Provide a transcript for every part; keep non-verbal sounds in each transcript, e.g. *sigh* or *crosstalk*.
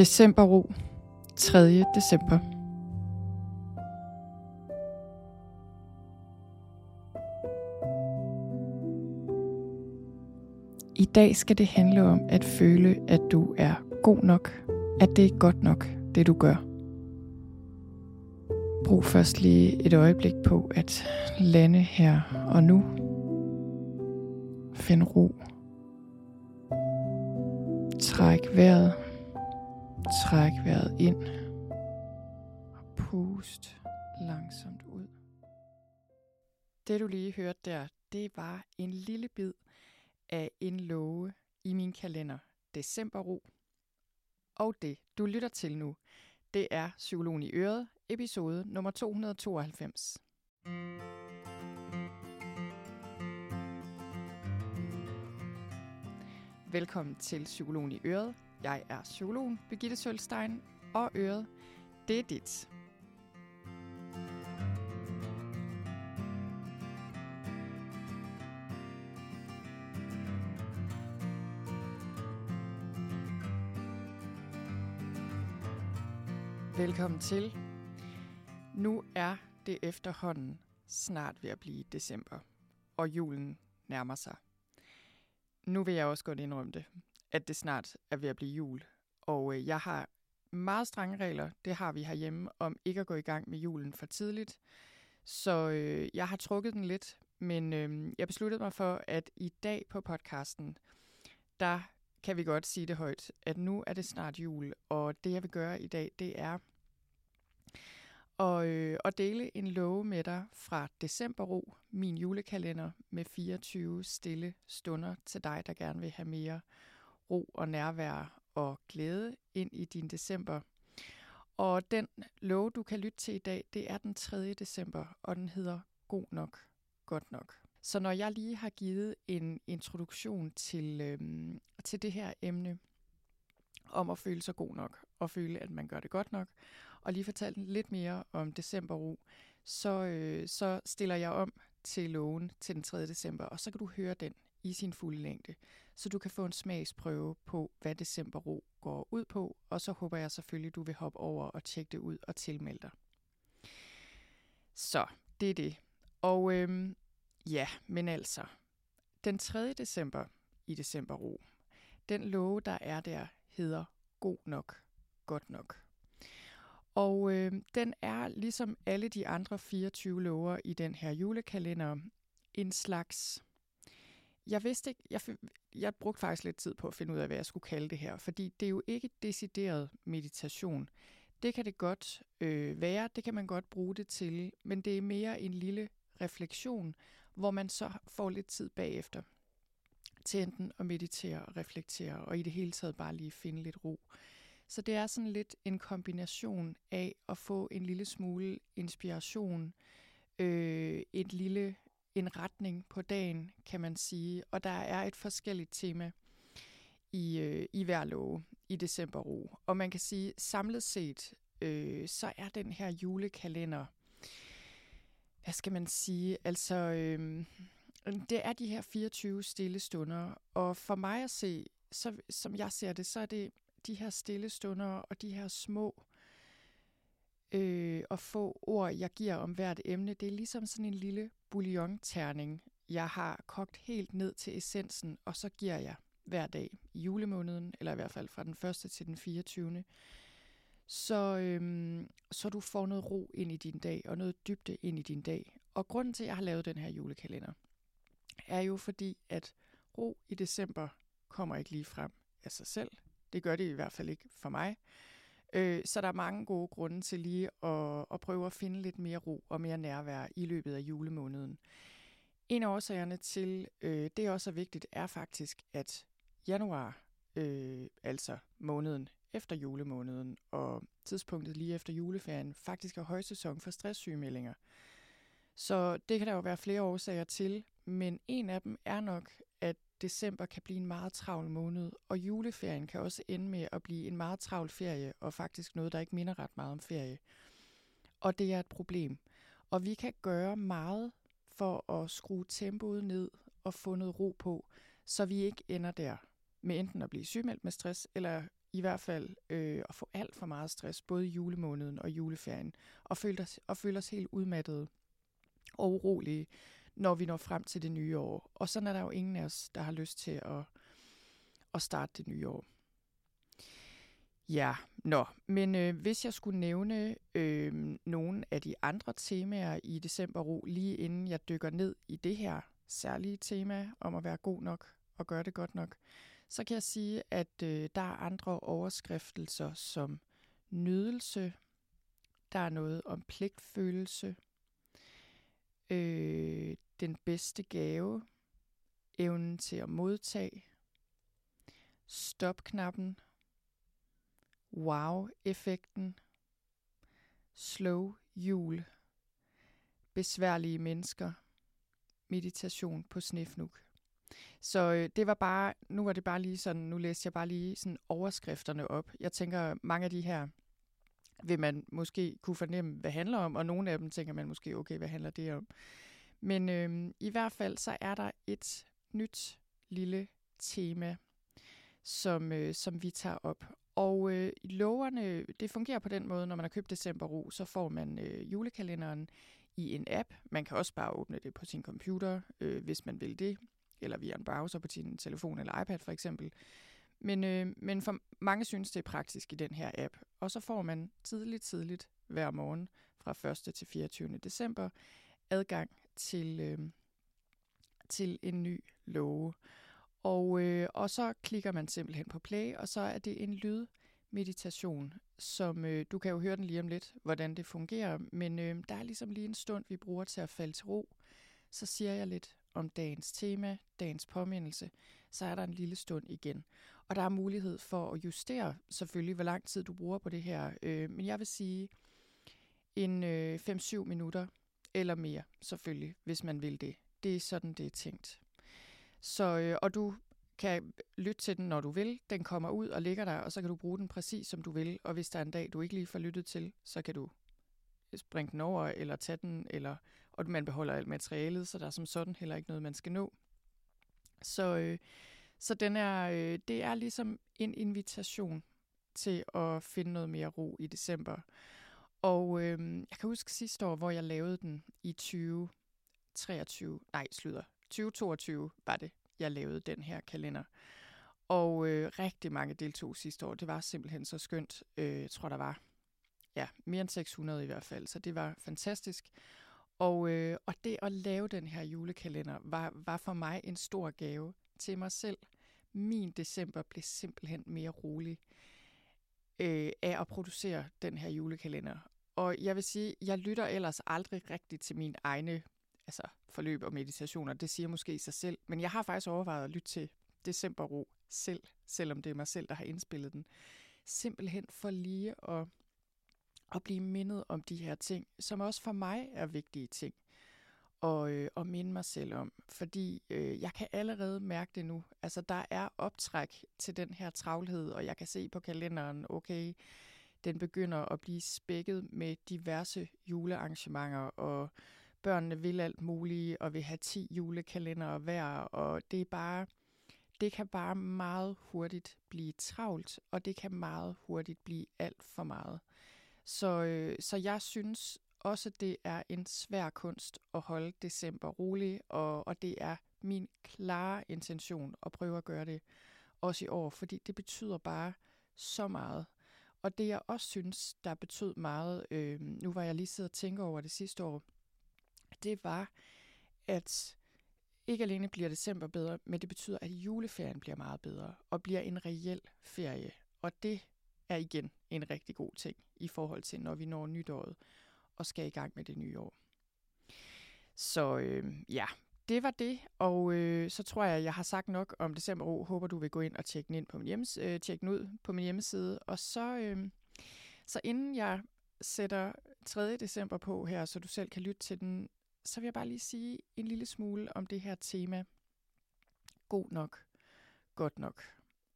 Decemberro. 3. december. I dag skal det handle om at føle, at du er god nok. At det er godt nok, det du gør. Brug først lige et øjeblik på at lande her og nu. Find ro. Træk vejret. Træk vejret ind. Og pust langsomt ud. Det du lige hørte der, det var en lille bid af en love i min kalender. Decemberro. Og det, du lytter til nu, det er Psykologen i Øret, episode nummer 292. Velkommen til Psykologen i Øret. Jeg er psykologen Birgitte Sølstein, og Øret, det er dit. Velkommen til. Nu er det efterhånden snart ved at blive december, og julen nærmer sig. Nu vil jeg også godt indrømme det, at det snart er ved at blive jul. Og øh, jeg har meget strenge regler, det har vi herhjemme, om ikke at gå i gang med julen for tidligt. Så øh, jeg har trukket den lidt, men øh, jeg besluttede mig for, at i dag på podcasten, der kan vi godt sige det højt, at nu er det snart jul, og det jeg vil gøre i dag, det er at, øh, og dele en love med dig fra Decemberro, min julekalender med 24 stille stunder til dig, der gerne vil have mere ro og nærvær og glæde ind i din december. Og den lov, du kan lytte til i dag, det er den 3. december, og den hedder God nok, godt nok. Så når jeg lige har givet en introduktion til, øhm, til det her emne, om at føle sig god nok, og føle, at man gør det godt nok, og lige fortalt lidt mere om decemberro, så, øh, så stiller jeg om til loven til den 3. december, og så kan du høre den i sin fulde længde, så du kan få en smagsprøve på, hvad decemberro går ud på, og så håber jeg selvfølgelig, du vil hoppe over og tjekke det ud og tilmelde dig. Så, det er det. Og øhm, ja, men altså, den 3. december i decemberro, den love, der er der, hedder god nok, godt nok. Og øh, den er ligesom alle de andre 24 lover i den her julekalender en slags... Jeg vidste ikke, jeg, jeg brugte faktisk lidt tid på at finde ud af, hvad jeg skulle kalde det her, fordi det er jo ikke decideret meditation. Det kan det godt øh, være, det kan man godt bruge det til, men det er mere en lille refleksion, hvor man så får lidt tid bagefter til enten at meditere og reflektere, og i det hele taget bare lige finde lidt ro. Så det er sådan lidt en kombination af at få en lille smule inspiration, øh, et lille en retning på dagen, kan man sige. Og der er et forskelligt tema i, øh, i hver love i decemberro. Og man kan sige, samlet set, øh, så er den her julekalender, hvad skal man sige, altså... Øh, det er de her 24 stille stunder, og for mig at se, så, som jeg ser det, så er det de her stille stunder og de her små øh, og få ord, jeg giver om hvert emne, det er ligesom sådan en lille bouillon-terning, jeg har kogt helt ned til essensen, og så giver jeg hver dag i julemåneden, eller i hvert fald fra den 1. til den 24. Så, øhm, så du får noget ro ind i din dag, og noget dybde ind i din dag. Og grunden til, at jeg har lavet den her julekalender, er jo fordi, at ro i december kommer ikke lige frem af sig selv. Det gør det i hvert fald ikke for mig. Øh, så der er mange gode grunde til lige at, at prøve at finde lidt mere ro og mere nærvær i løbet af julemåneden. En af årsagerne til, øh, det også er vigtigt, er faktisk, at januar, øh, altså måneden efter julemåneden og tidspunktet lige efter juleferien, faktisk er højsæson for stresssygemeldinger. Så det kan der jo være flere årsager til, men en af dem er nok, at december kan blive en meget travl måned, og juleferien kan også ende med at blive en meget travl ferie, og faktisk noget, der ikke minder ret meget om ferie. Og det er et problem. Og vi kan gøre meget for at skrue tempoet ned og få noget ro på, så vi ikke ender der med enten at blive sygemeldt med stress, eller i hvert fald øh, at få alt for meget stress, både i julemåneden og juleferien, og føle os, og føle os helt udmattede og urolige, når vi når frem til det nye år. Og sådan er der jo ingen af os, der har lyst til at, at starte det nye år. Ja, nå, men øh, hvis jeg skulle nævne øh, nogle af de andre temaer i december ro, lige inden jeg dykker ned i det her særlige tema om at være god nok og gøre det godt nok, så kan jeg sige, at øh, der er andre overskriftelser som nydelse, der er noget om pligtfølelse, øh, den bedste gave, evnen til at modtage, stopknappen, wow-effekten, slow jul, besværlige mennesker, meditation på snefnuk. Så øh, det var bare, nu var det bare lige sådan, nu læste jeg bare lige sådan overskrifterne op. Jeg tænker, mange af de her vil man måske kunne fornemme, hvad handler om, og nogle af dem tænker man måske, okay, hvad handler det om? Men øh, i hvert fald så er der et nyt lille tema, som, øh, som vi tager op. Og øh, loverne, det fungerer på den måde, når man har købt December Ro, så får man øh, julekalenderen i en app. Man kan også bare åbne det på sin computer, øh, hvis man vil det, eller via en browser på sin telefon eller iPad for eksempel. Men, øh, men for mange synes, det er praktisk i den her app. Og så får man tidligt, tidligt hver morgen fra 1. til 24. december adgang til, øh, til en ny love. Og, øh, og så klikker man simpelthen på play, og så er det en lydmeditation, som øh, du kan jo høre den lige om lidt, hvordan det fungerer, men øh, der er ligesom lige en stund, vi bruger til at falde til ro. Så siger jeg lidt om dagens tema, dagens påmindelse, så er der en lille stund igen. Og der er mulighed for at justere selvfølgelig, hvor lang tid du bruger på det her. Øh, men jeg vil sige en øh, 5-7 minutter eller mere, selvfølgelig, hvis man vil det. Det er sådan, det er tænkt. Så, øh, og du kan lytte til den, når du vil. Den kommer ud og ligger der, og så kan du bruge den præcis som du vil. Og hvis der er en dag, du ikke lige får lyttet til, så kan du springe den over, eller tage den, eller, og man beholder alt materialet, så der er som sådan heller ikke noget, man skal nå. Så, øh, så den er, øh, det er ligesom en invitation til at finde noget mere ro i december. Og øh, jeg kan huske sidste år, hvor jeg lavede den i 2023, nej, slutter, 2022 var det, jeg lavede den her kalender. Og øh, rigtig mange deltog sidste år. Det var simpelthen så skønt. Øh, jeg tror, der var ja, mere end 600 i hvert fald, så det var fantastisk. Og, øh, og det at lave den her julekalender var, var for mig en stor gave til mig selv. Min december blev simpelthen mere rolig øh, af at producere den her julekalender. Og jeg vil sige, jeg lytter ellers aldrig rigtigt til mine egne altså, forløb og meditationer. Det siger måske i sig selv. Men jeg har faktisk overvejet at lytte til Decemberro selv, selvom det er mig selv, der har indspillet den. Simpelthen for lige at, at blive mindet om de her ting, som også for mig er vigtige ting og, øh, og minde mig selv om. Fordi øh, jeg kan allerede mærke det nu. Altså, der er optræk til den her travlhed, og jeg kan se på kalenderen, okay, den begynder at blive spækket med diverse julearrangementer, og børnene vil alt muligt, og vil have 10 julekalendere hver, og det er bare, det kan bare meget hurtigt blive travlt, og det kan meget hurtigt blive alt for meget. Så, øh, så jeg synes også, det er en svær kunst at holde december rolig, og, og det er min klare intention at prøve at gøre det også i år, fordi det betyder bare så meget. Og det jeg også synes, der betød meget, øh, nu var jeg lige siddet og tænker over det sidste år, det var, at ikke alene bliver december bedre, men det betyder, at juleferien bliver meget bedre og bliver en reel ferie. Og det er igen en rigtig god ting i forhold til, når vi når nytåret og skal i gang med det nye år. Så øh, ja, det var det, og øh, så tror jeg, at jeg har sagt nok om december. Håber, du vil gå ind og tjekke den, ind på min hjemmes, øh, tjekke den ud på min hjemmeside. Og så, øh, så inden jeg sætter 3. december på her, så du selv kan lytte til den, så vil jeg bare lige sige en lille smule om det her tema. God nok, godt nok,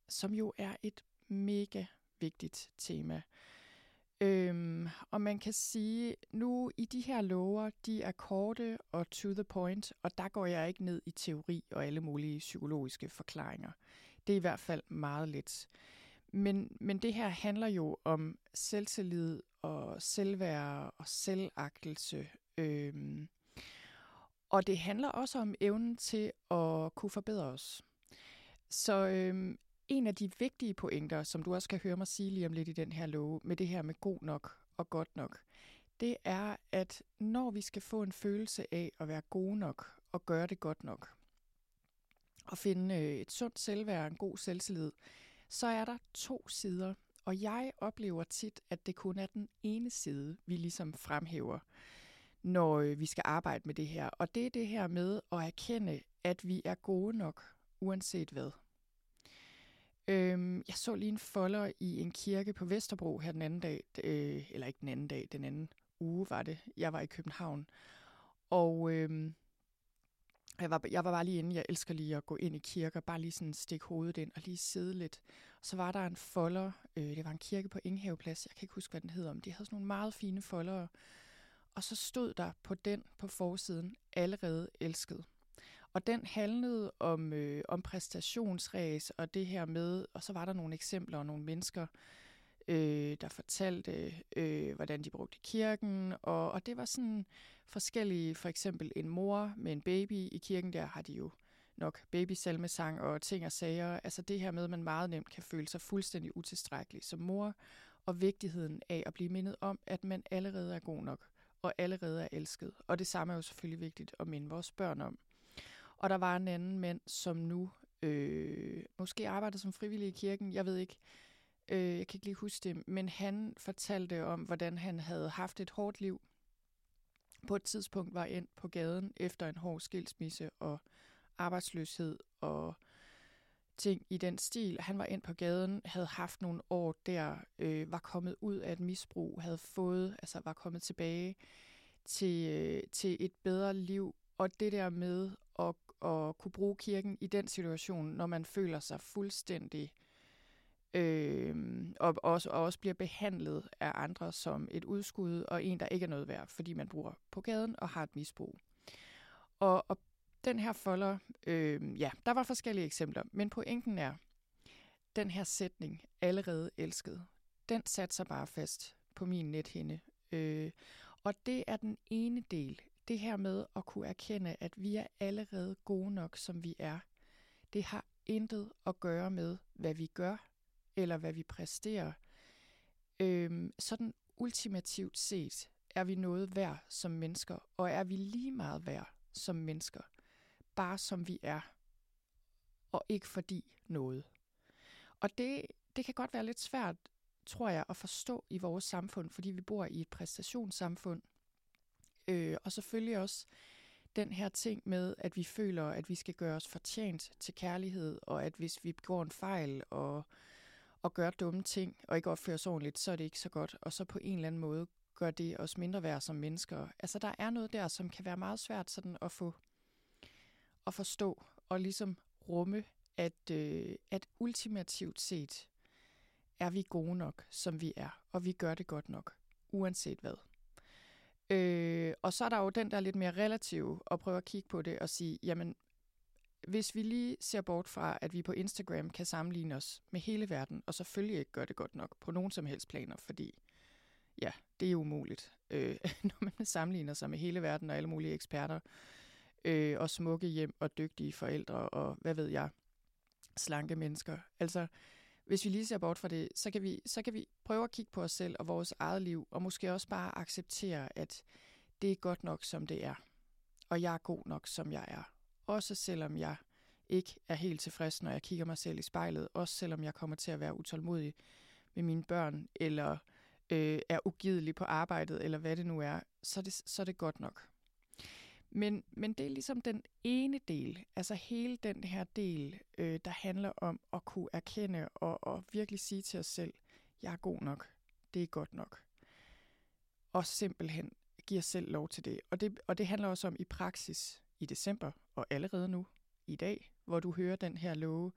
som jo er et mega vigtigt tema. Øhm, og man kan sige, nu i de her lover, de er korte og to the point, og der går jeg ikke ned i teori og alle mulige psykologiske forklaringer. Det er i hvert fald meget lidt. men, men det her handler jo om selvtillid og selvværd og selvagtelse. Øhm, og det handler også om evnen til at kunne forbedre os. Så øhm, en af de vigtige pointer, som du også kan høre mig sige lige om lidt i den her love, med det her med god nok og godt nok, det er, at når vi skal få en følelse af at være gode nok og gøre det godt nok, og finde øh, et sundt selvværd og en god selvtillid, så er der to sider. Og jeg oplever tit, at det kun er den ene side, vi ligesom fremhæver, når øh, vi skal arbejde med det her. Og det er det her med at erkende, at vi er gode nok, uanset hvad. Øhm, jeg så lige en folder i en kirke på Vesterbro her den anden dag, øh, eller ikke den anden dag, den anden uge var det. Jeg var i København. Og øhm, jeg, var, jeg var bare lige inde, jeg elsker lige at gå ind i kirker, bare lige sådan stikke hovedet ind og lige sidde lidt. Og så var der en folder, øh, det var en kirke på Inghaveplads, jeg kan ikke huske, hvad den hedder, men de havde sådan nogle meget fine folder. Og så stod der på den på forsiden, allerede elsket. Og den handlede om, øh, om præstationsræs og det her med, og så var der nogle eksempler og nogle mennesker, øh, der fortalte, øh, hvordan de brugte kirken, og, og det var sådan forskellige, for eksempel en mor med en baby i kirken, der har de jo nok babysalmesang og ting og sager. Altså det her med, at man meget nemt kan føle sig fuldstændig utilstrækkelig som mor, og vigtigheden af at blive mindet om, at man allerede er god nok, og allerede er elsket. Og det samme er jo selvfølgelig vigtigt at minde vores børn om. Og der var en anden mand, som nu øh, måske arbejder som frivillig i kirken, jeg ved ikke, øh, jeg kan ikke lige huske det, men han fortalte om, hvordan han havde haft et hårdt liv. På et tidspunkt var ind på gaden efter en hård skilsmisse og arbejdsløshed og ting i den stil. Han var ind på gaden, havde haft nogle år der, øh, var kommet ud af et misbrug, havde fået, altså var kommet tilbage til, øh, til et bedre liv. Og det der med at, at kunne bruge kirken i den situation, når man føler sig fuldstændig øh, og, også, og også bliver behandlet af andre som et udskud og en, der ikke er noget værd, fordi man bruger på gaden og har et misbrug. Og, og den her folder, øh, ja, der var forskellige eksempler, men pointen er, den her sætning, allerede elsket, den satte sig bare fast på min nethinde. Øh, og det er den ene del, det her med at kunne erkende, at vi er allerede gode nok, som vi er. Det har intet at gøre med, hvad vi gør, eller hvad vi præsterer. Øhm, sådan ultimativt set er vi noget værd som mennesker, og er vi lige meget værd som mennesker, bare som vi er, og ikke fordi noget. Og det, det kan godt være lidt svært, tror jeg, at forstå i vores samfund, fordi vi bor i et præstationssamfund, øh, og selvfølgelig også den her ting med, at vi føler, at vi skal gøre os fortjent til kærlighed, og at hvis vi begår en fejl, og og gør dumme ting, og ikke opfører os ordentligt, så er det ikke så godt. Og så på en eller anden måde gør det os mindre værd som mennesker. Altså der er noget der, som kan være meget svært sådan at få at forstå og ligesom rumme, at, øh, at ultimativt set er vi gode nok, som vi er, og vi gør det godt nok, uanset hvad. Øh, og så er der jo den der lidt mere relative, at prøve at kigge på det og sige, jamen hvis vi lige ser bort fra, at vi på Instagram kan sammenligne os med hele verden, og selvfølgelig ikke gør det godt nok på nogen som helst planer, fordi ja, det er umuligt, øh, *laughs* når man sammenligner sig med hele verden og alle mulige eksperter, øh, og smukke hjem og dygtige forældre og hvad ved jeg, slanke mennesker. Altså, hvis vi lige ser bort fra det, så kan, vi, så kan vi prøve at kigge på os selv og vores eget liv, og måske også bare acceptere, at det er godt nok, som det er. Og jeg er god nok, som jeg er. Også selvom jeg ikke er helt tilfreds, når jeg kigger mig selv i spejlet. Også selvom jeg kommer til at være utålmodig med mine børn, eller øh, er ugidelig på arbejdet, eller hvad det nu er, så er det, så er det godt nok. Men, men det er ligesom den ene del, altså hele den her del, øh, der handler om at kunne erkende og, og virkelig sige til os selv, jeg er god nok, det er godt nok. Og simpelthen give os selv lov til det. Og det, og det handler også om i praksis, i december og allerede nu i dag, hvor du hører den her love,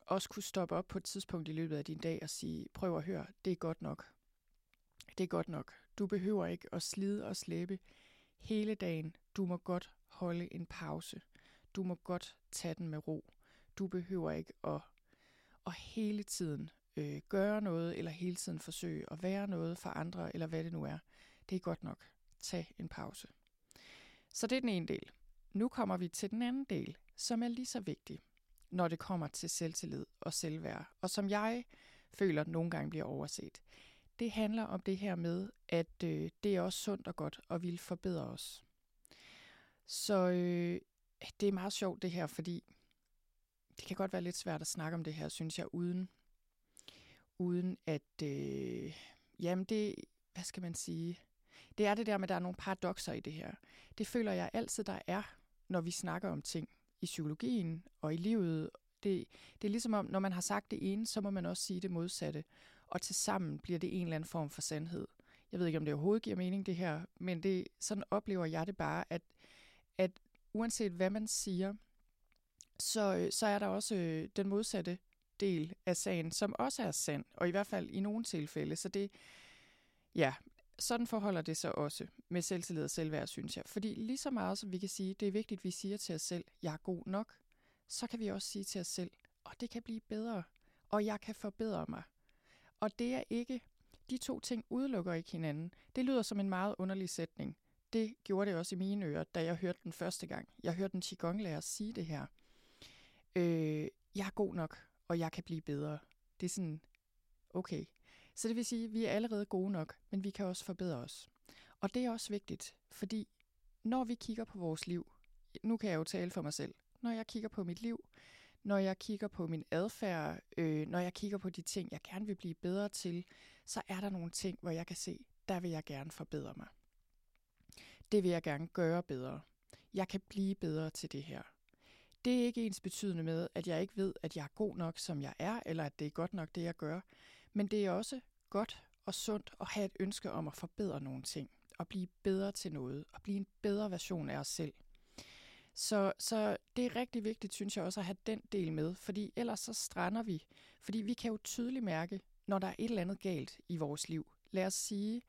også kunne stoppe op på et tidspunkt i løbet af din dag og sige, prøv at høre, det er godt nok. Det er godt nok. Du behøver ikke at slide og slæbe hele dagen. Du må godt holde en pause. Du må godt tage den med ro. Du behøver ikke at, at hele tiden øh, gøre noget, eller hele tiden forsøge at være noget for andre, eller hvad det nu er. Det er godt nok. Tag en pause. Så det er den ene del. Nu kommer vi til den anden del, som er lige så vigtig, når det kommer til selvtillid og selvværd, og som jeg føler nogle gange bliver overset. Det handler om det her med, at øh, det er også sundt og godt at ville forbedre os. Så øh, det er meget sjovt det her, fordi det kan godt være lidt svært at snakke om det her, synes jeg, uden, uden at, øh, jamen det, hvad skal man sige, det er det der med, at der er nogle paradoxer i det her. Det føler jeg altid, der er, når vi snakker om ting i psykologien og i livet. Det, det er ligesom om, når man har sagt det ene, så må man også sige det modsatte. Og til sammen bliver det en eller anden form for sandhed. Jeg ved ikke, om det overhovedet giver mening, det her, men det, sådan oplever jeg det bare, at, at uanset hvad man siger, så, øh, så er der også øh, den modsatte del af sagen, som også er sand, og i hvert fald i nogle tilfælde. Så det, ja, sådan forholder det sig også med selvtillid og selvværd, synes jeg. Fordi lige så meget som vi kan sige, det er vigtigt, at vi siger til os selv, jeg er god nok, så kan vi også sige til os selv, og det kan blive bedre, og jeg kan forbedre mig. Og det er ikke, de to ting udelukker ikke hinanden. Det lyder som en meget underlig sætning. Det gjorde det også i mine ører, da jeg hørte den første gang. Jeg hørte en Qigong-lærer sige det her. Øh, jeg er god nok, og jeg kan blive bedre. Det er sådan, okay. Så det vil sige, at vi er allerede gode nok, men vi kan også forbedre os. Og det er også vigtigt, fordi når vi kigger på vores liv, nu kan jeg jo tale for mig selv, når jeg kigger på mit liv, når jeg kigger på min adfærd, øh, når jeg kigger på de ting, jeg gerne vil blive bedre til, så er der nogle ting, hvor jeg kan se, der vil jeg gerne forbedre mig. Det vil jeg gerne gøre bedre. Jeg kan blive bedre til det her. Det er ikke ens betydende med, at jeg ikke ved, at jeg er god nok, som jeg er, eller at det er godt nok, det jeg gør. Men det er også godt og sundt at have et ønske om at forbedre nogle ting, og blive bedre til noget, og blive en bedre version af os selv. Så, så det er rigtig vigtigt, synes jeg også, at have den del med, fordi ellers så strander vi. Fordi vi kan jo tydeligt mærke, når der er et eller andet galt i vores liv. Lad os sige,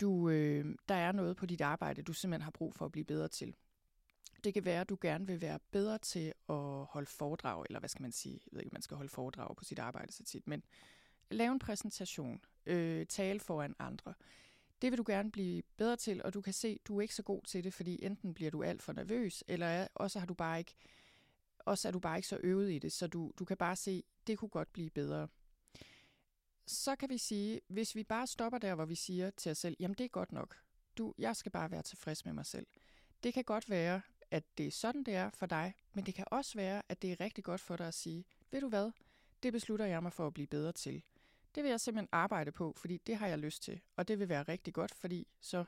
du, øh, der er noget på dit arbejde, du simpelthen har brug for at blive bedre til. Det kan være, at du gerne vil være bedre til at holde foredrag, eller hvad skal man sige, jeg ved ikke, man skal holde foredrag på sit arbejde så tit, men lave en præsentation, øh, tale foran andre. Det vil du gerne blive bedre til, og du kan se, at du er ikke så god til det, fordi enten bliver du alt for nervøs, eller også har du bare ikke, også er du bare ikke så øvet i det, så du, du kan bare se, at det kunne godt blive bedre. Så kan vi sige, hvis vi bare stopper der, hvor vi siger til os selv, jamen det er godt nok. Du, jeg skal bare være tilfreds med mig selv. Det kan godt være, at det er sådan, det er for dig, men det kan også være, at det er rigtig godt for dig at sige, ved du hvad, det beslutter jeg mig for at blive bedre til. Det vil jeg simpelthen arbejde på, fordi det har jeg lyst til, og det vil være rigtig godt, fordi så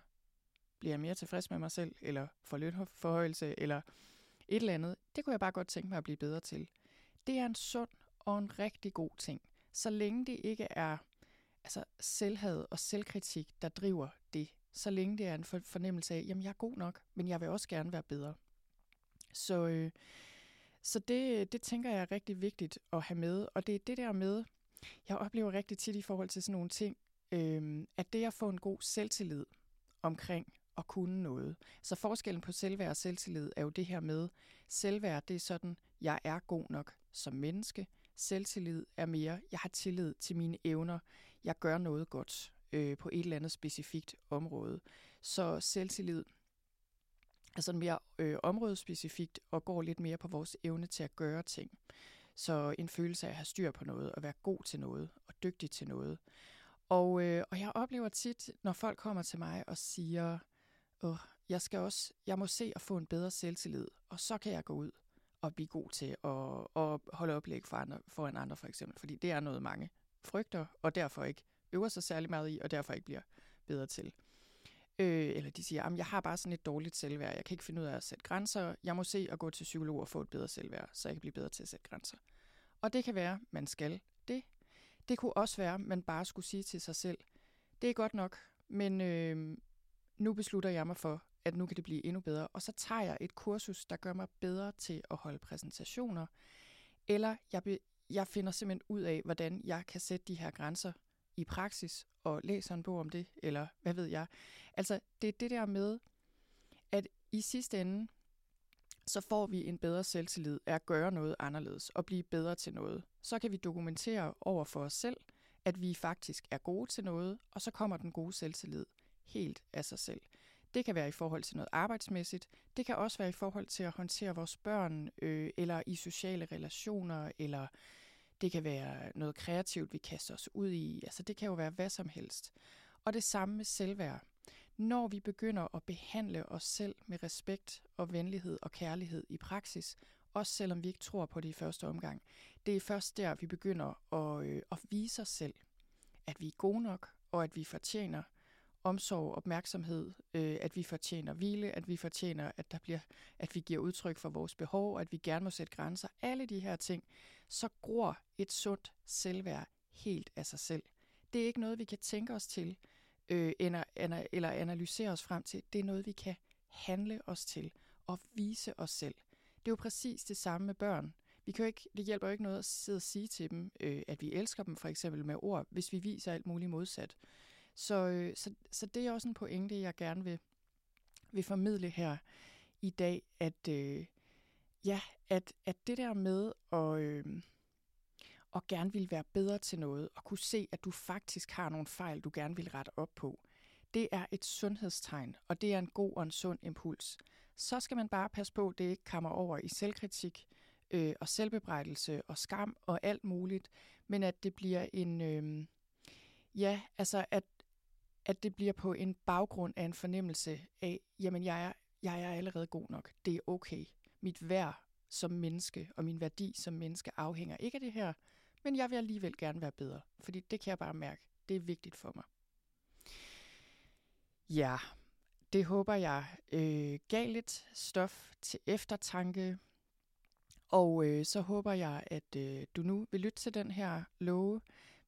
bliver jeg mere tilfreds med mig selv, eller får lønforhøjelse, eller et eller andet. Det kunne jeg bare godt tænke mig at blive bedre til. Det er en sund og en rigtig god ting, så længe det ikke er altså, selvhed og selvkritik, der driver det. Så længe det er en fornemmelse af, jamen jeg er god nok, men jeg vil også gerne være bedre. Så, øh, så det, det tænker jeg er rigtig vigtigt at have med. Og det er det der med, jeg oplever rigtig tit i forhold til sådan nogle ting, øh, at det at få en god selvtillid omkring at kunne noget. Så forskellen på selvværd og selvtillid er jo det her med, selvværd det er sådan, jeg er god nok som menneske. Selvtillid er mere, jeg har tillid til mine evner. Jeg gør noget godt øh, på et eller andet specifikt område. Så selvtillid er sådan mere øh, områdespecifikt og går lidt mere på vores evne til at gøre ting. Så en følelse af at have styr på noget, og være god til noget, og dygtig til noget. Og, øh, og jeg oplever tit, når folk kommer til mig og siger, Åh, jeg skal også, jeg må se at få en bedre selvtillid, og så kan jeg gå ud og blive god til at, at holde oplæg for andre, foran andre for eksempel, fordi det er noget mange frygter, og derfor ikke øver sig særlig meget i, og derfor ikke bliver bedre til. Øh, eller de siger, at jeg har bare sådan et dårligt selvværd, jeg kan ikke finde ud af at sætte grænser, jeg må se at gå til psykolog og få et bedre selvværd, så jeg kan blive bedre til at sætte grænser. Og det kan være, man skal det. Det kunne også være, man bare skulle sige til sig selv, det er godt nok, men øh, nu beslutter jeg mig for, at nu kan det blive endnu bedre, og så tager jeg et kursus, der gør mig bedre til at holde præsentationer, eller jeg, be, jeg finder simpelthen ud af, hvordan jeg kan sætte de her grænser i praksis, og læser en bog om det, eller hvad ved jeg. Altså, det er det der med, at i sidste ende, så får vi en bedre selvtillid af at gøre noget anderledes og blive bedre til noget. Så kan vi dokumentere over for os selv, at vi faktisk er gode til noget, og så kommer den gode selvtillid helt af sig selv. Det kan være i forhold til noget arbejdsmæssigt, det kan også være i forhold til at håndtere vores børn, øh, eller i sociale relationer, eller det kan være noget kreativt, vi kaster os ud i. Altså det kan jo være hvad som helst. Og det samme med selvværd. Når vi begynder at behandle os selv med respekt og venlighed og kærlighed i praksis, også selvom vi ikke tror på det i første omgang, det er først der, vi begynder at, øh, at vise os selv, at vi er gode nok, og at vi fortjener omsorg, opmærksomhed, øh, at vi fortjener hvile, at vi fortjener, at der bliver, at vi giver udtryk for vores behov, at vi gerne må sætte grænser, alle de her ting, så gror et sundt selvværd helt af sig selv. Det er ikke noget, vi kan tænke os til øh, eller analysere os frem til. Det er noget, vi kan handle os til og vise os selv. Det er jo præcis det samme med børn. Vi kan jo ikke, det hjælper jo ikke noget at sidde og sige til dem, øh, at vi elsker dem for eksempel med ord, hvis vi viser alt muligt modsat. Så, øh, så, så det er også en pointe, jeg gerne vil, vil formidle her i dag, at, øh, ja, at, at det der med at, øh, at gerne vil være bedre til noget, og kunne se, at du faktisk har nogle fejl, du gerne vil rette op på, det er et sundhedstegn, og det er en god og en sund impuls. Så skal man bare passe på, at det ikke kommer over i selvkritik øh, og selvbebrejdelse og skam og alt muligt, men at det bliver en, øh, ja, altså at, at det bliver på en baggrund af en fornemmelse af, jamen jeg er, jeg er allerede god nok, det er okay. Mit værd som menneske og min værdi som menneske afhænger ikke af det her, men jeg vil alligevel gerne være bedre, fordi det kan jeg bare mærke, det er vigtigt for mig. Ja, det håber jeg øh, gav lidt stof til eftertanke, og øh, så håber jeg, at øh, du nu vil lytte til den her love.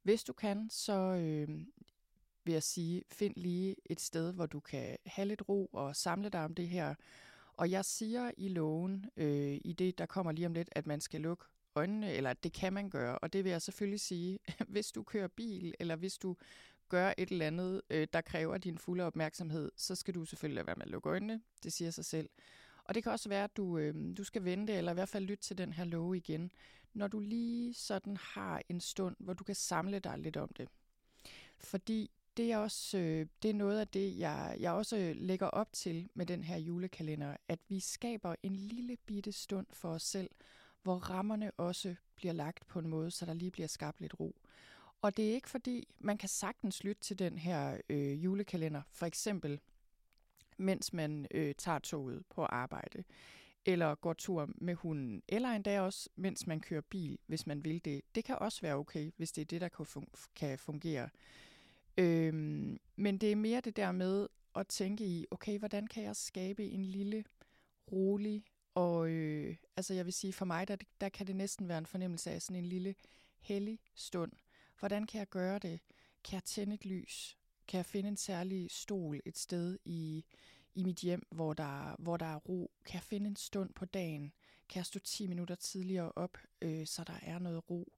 Hvis du kan, så øh, vil jeg sige, find lige et sted, hvor du kan have lidt ro og samle dig om det her. Og jeg siger i loven, øh, i det, der kommer lige om lidt, at man skal lukke øjnene, eller at det kan man gøre. Og det vil jeg selvfølgelig sige, *laughs* hvis du kører bil, eller hvis du gør et eller andet, øh, der kræver din fulde opmærksomhed, så skal du selvfølgelig lade være med at lukke øjnene. Det siger sig selv. Og det kan også være, at du, øh, du skal vente, eller i hvert fald lytte til den her love igen, når du lige sådan har en stund, hvor du kan samle dig lidt om det. Fordi det er også øh, det er noget af det, jeg, jeg også øh, lægger op til med den her julekalender, at vi skaber en lille bitte stund for os selv, hvor rammerne også bliver lagt på en måde, så der lige bliver skabt lidt ro. Og det er ikke fordi, man kan sagtens lytte til den her øh, julekalender, for eksempel mens man øh, tager toget på arbejde, eller går tur med hunden, eller endda også, mens man kører bil, hvis man vil det. Det kan også være okay, hvis det er det, der kan fungere. Øhm, men det er mere det der med at tænke i, okay, hvordan kan jeg skabe en lille, rolig og øh, altså jeg vil sige, for mig, der, der kan det næsten være en fornemmelse af sådan en lille hellig stund. Hvordan kan jeg gøre det? Kan jeg tænde et lys? Kan jeg finde en særlig stol et sted i, i mit hjem, hvor der, hvor der er ro? Kan jeg finde en stund på dagen? Kan jeg stå 10 minutter tidligere op, øh, så der er noget ro?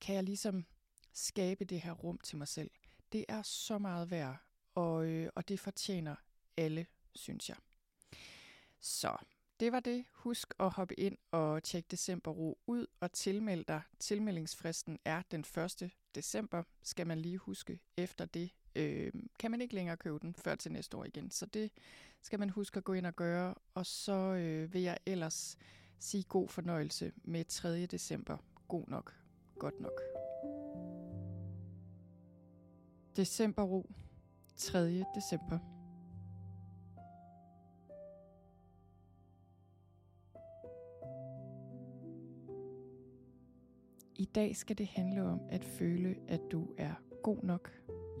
Kan jeg ligesom skabe det her rum til mig selv? Det er så meget værd, og, øh, og det fortjener alle, synes jeg. Så det var det. Husk at hoppe ind og tjekke Decemberro ud og tilmelde dig. Tilmeldingsfristen er den 1. december, skal man lige huske. Efter det øh, kan man ikke længere købe den før til næste år igen. Så det skal man huske at gå ind og gøre. Og så øh, vil jeg ellers sige god fornøjelse med 3. december. God nok. Godt nok. Decemberro. 3. december. I dag skal det handle om at føle, at du er god nok.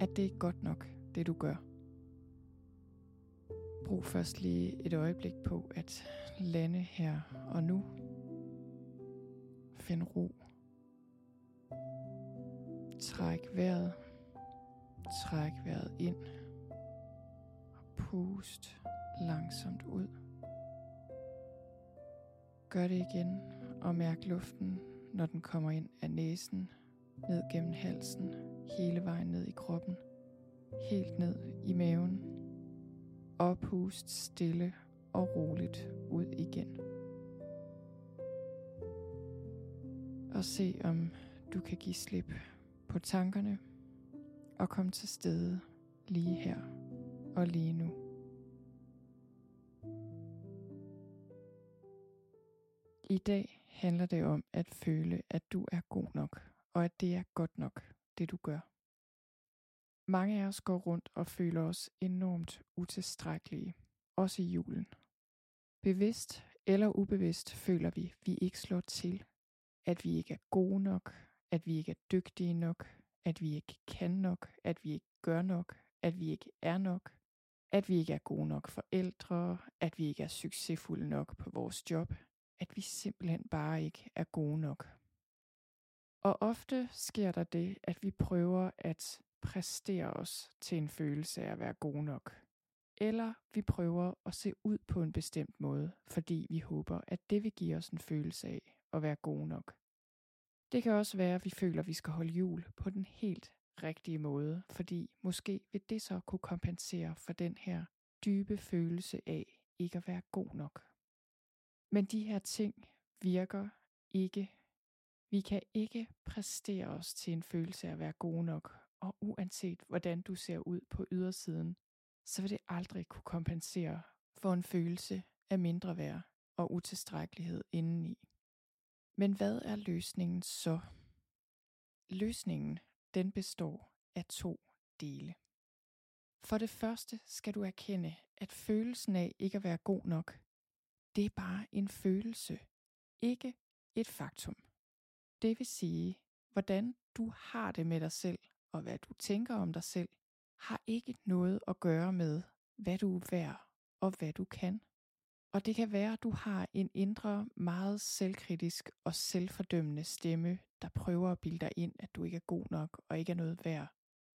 At det er godt nok, det du gør. Brug først lige et øjeblik på at lande her og nu. Find ro. Træk vejret. Træk vejret ind og pust langsomt ud. Gør det igen og mærk luften, når den kommer ind af næsen, ned gennem halsen, hele vejen ned i kroppen, helt ned i maven. Og pust stille og roligt ud igen. Og se om du kan give slip på tankerne og komme til stede lige her og lige nu. I dag handler det om at føle, at du er god nok, og at det er godt nok, det du gør. Mange af os går rundt og føler os enormt utilstrækkelige, også i julen. Bevidst eller ubevidst føler vi, at vi ikke slår til, at vi ikke er gode nok, at vi ikke er dygtige nok, at vi ikke kan nok, at vi ikke gør nok, at vi ikke er nok, at vi ikke er gode nok forældre, at vi ikke er succesfulde nok på vores job, at vi simpelthen bare ikke er gode nok. Og ofte sker der det, at vi prøver at præstere os til en følelse af at være gode nok. Eller vi prøver at se ud på en bestemt måde, fordi vi håber, at det vil give os en følelse af at være gode nok. Det kan også være, at vi føler, at vi skal holde jul på den helt rigtige måde, fordi måske vil det så kunne kompensere for den her dybe følelse af ikke at være god nok. Men de her ting virker ikke. Vi kan ikke præstere os til en følelse af at være gode nok, og uanset hvordan du ser ud på ydersiden, så vil det aldrig kunne kompensere for en følelse af mindre værd og utilstrækkelighed indeni. Men hvad er løsningen så? Løsningen, den består af to dele. For det første skal du erkende, at følelsen af ikke at være god nok, det er bare en følelse, ikke et faktum. Det vil sige, hvordan du har det med dig selv, og hvad du tænker om dig selv, har ikke noget at gøre med, hvad du er værd og hvad du kan. Og det kan være, at du har en indre, meget selvkritisk og selvfordømmende stemme, der prøver at bilde dig ind, at du ikke er god nok og ikke er noget værd.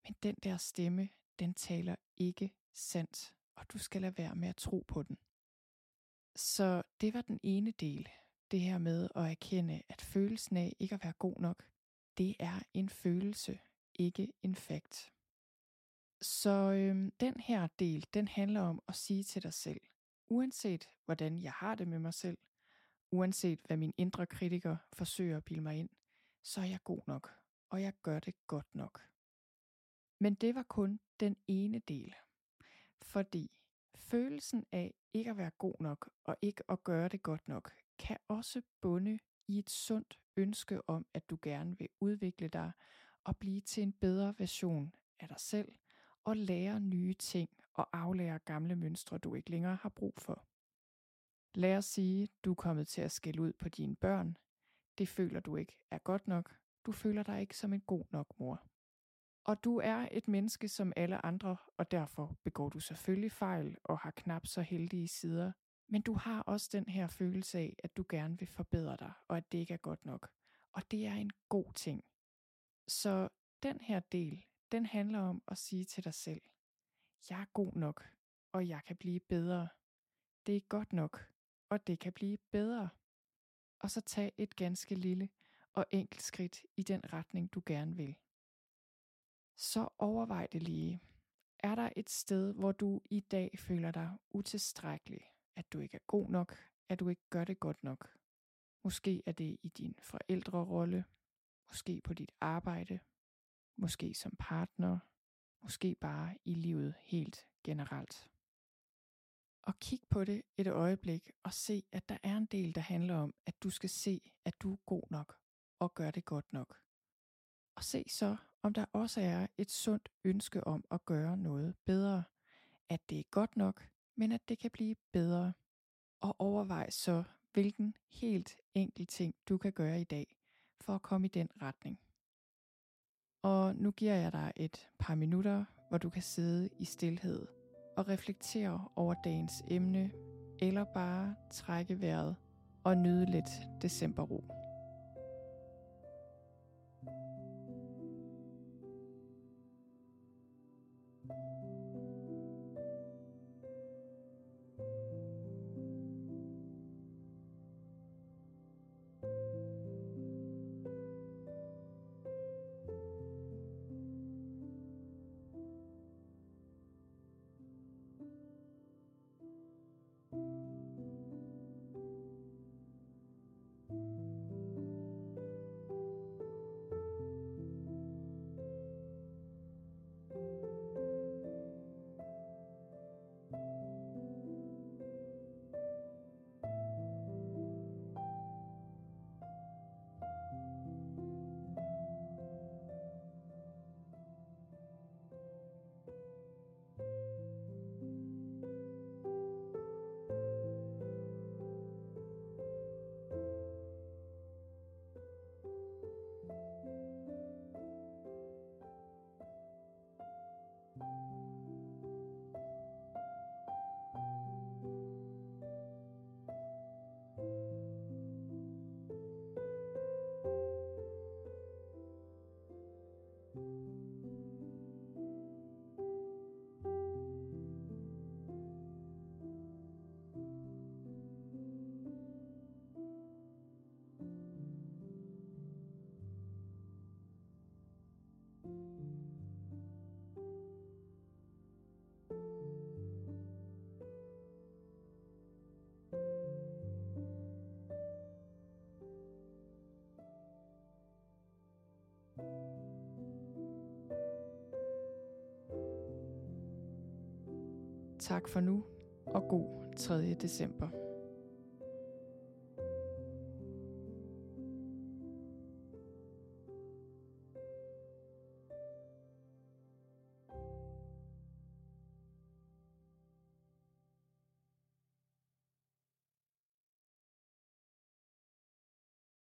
Men den der stemme, den taler ikke sandt, og du skal lade være med at tro på den. Så det var den ene del, det her med at erkende, at følelsen af ikke at være god nok, det er en følelse, ikke en fakt. Så øhm, den her del, den handler om at sige til dig selv, uanset hvordan jeg har det med mig selv, uanset hvad min indre kritiker forsøger at bilde mig ind, så er jeg god nok, og jeg gør det godt nok. Men det var kun den ene del. Fordi følelsen af ikke at være god nok og ikke at gøre det godt nok, kan også bunde i et sundt ønske om, at du gerne vil udvikle dig og blive til en bedre version af dig selv og lære nye ting og aflære gamle mønstre, du ikke længere har brug for. Lad os sige, du er kommet til at skælde ud på dine børn. Det føler du ikke er godt nok. Du føler dig ikke som en god nok mor. Og du er et menneske som alle andre, og derfor begår du selvfølgelig fejl og har knap så heldige sider. Men du har også den her følelse af, at du gerne vil forbedre dig, og at det ikke er godt nok. Og det er en god ting. Så den her del, den handler om at sige til dig selv, jeg er god nok, og jeg kan blive bedre. Det er godt nok, og det kan blive bedre. Og så tag et ganske lille og enkelt skridt i den retning, du gerne vil. Så overvej det lige. Er der et sted, hvor du i dag føler dig utilstrækkelig, at du ikke er god nok, at du ikke gør det godt nok? Måske er det i din forældrerolle, måske på dit arbejde, måske som partner, måske bare i livet helt generelt. Og kig på det et øjeblik og se, at der er en del, der handler om, at du skal se, at du er god nok og gør det godt nok. Og se så, om der også er et sundt ønske om at gøre noget bedre. At det er godt nok, men at det kan blive bedre. Og overvej så, hvilken helt enkel ting du kan gøre i dag for at komme i den retning. Og nu giver jeg dig et par minutter, hvor du kan sidde i stillhed og reflektere over dagens emne, eller bare trække vejret og nyde lidt decemberro. Tak for nu, og god 3. december.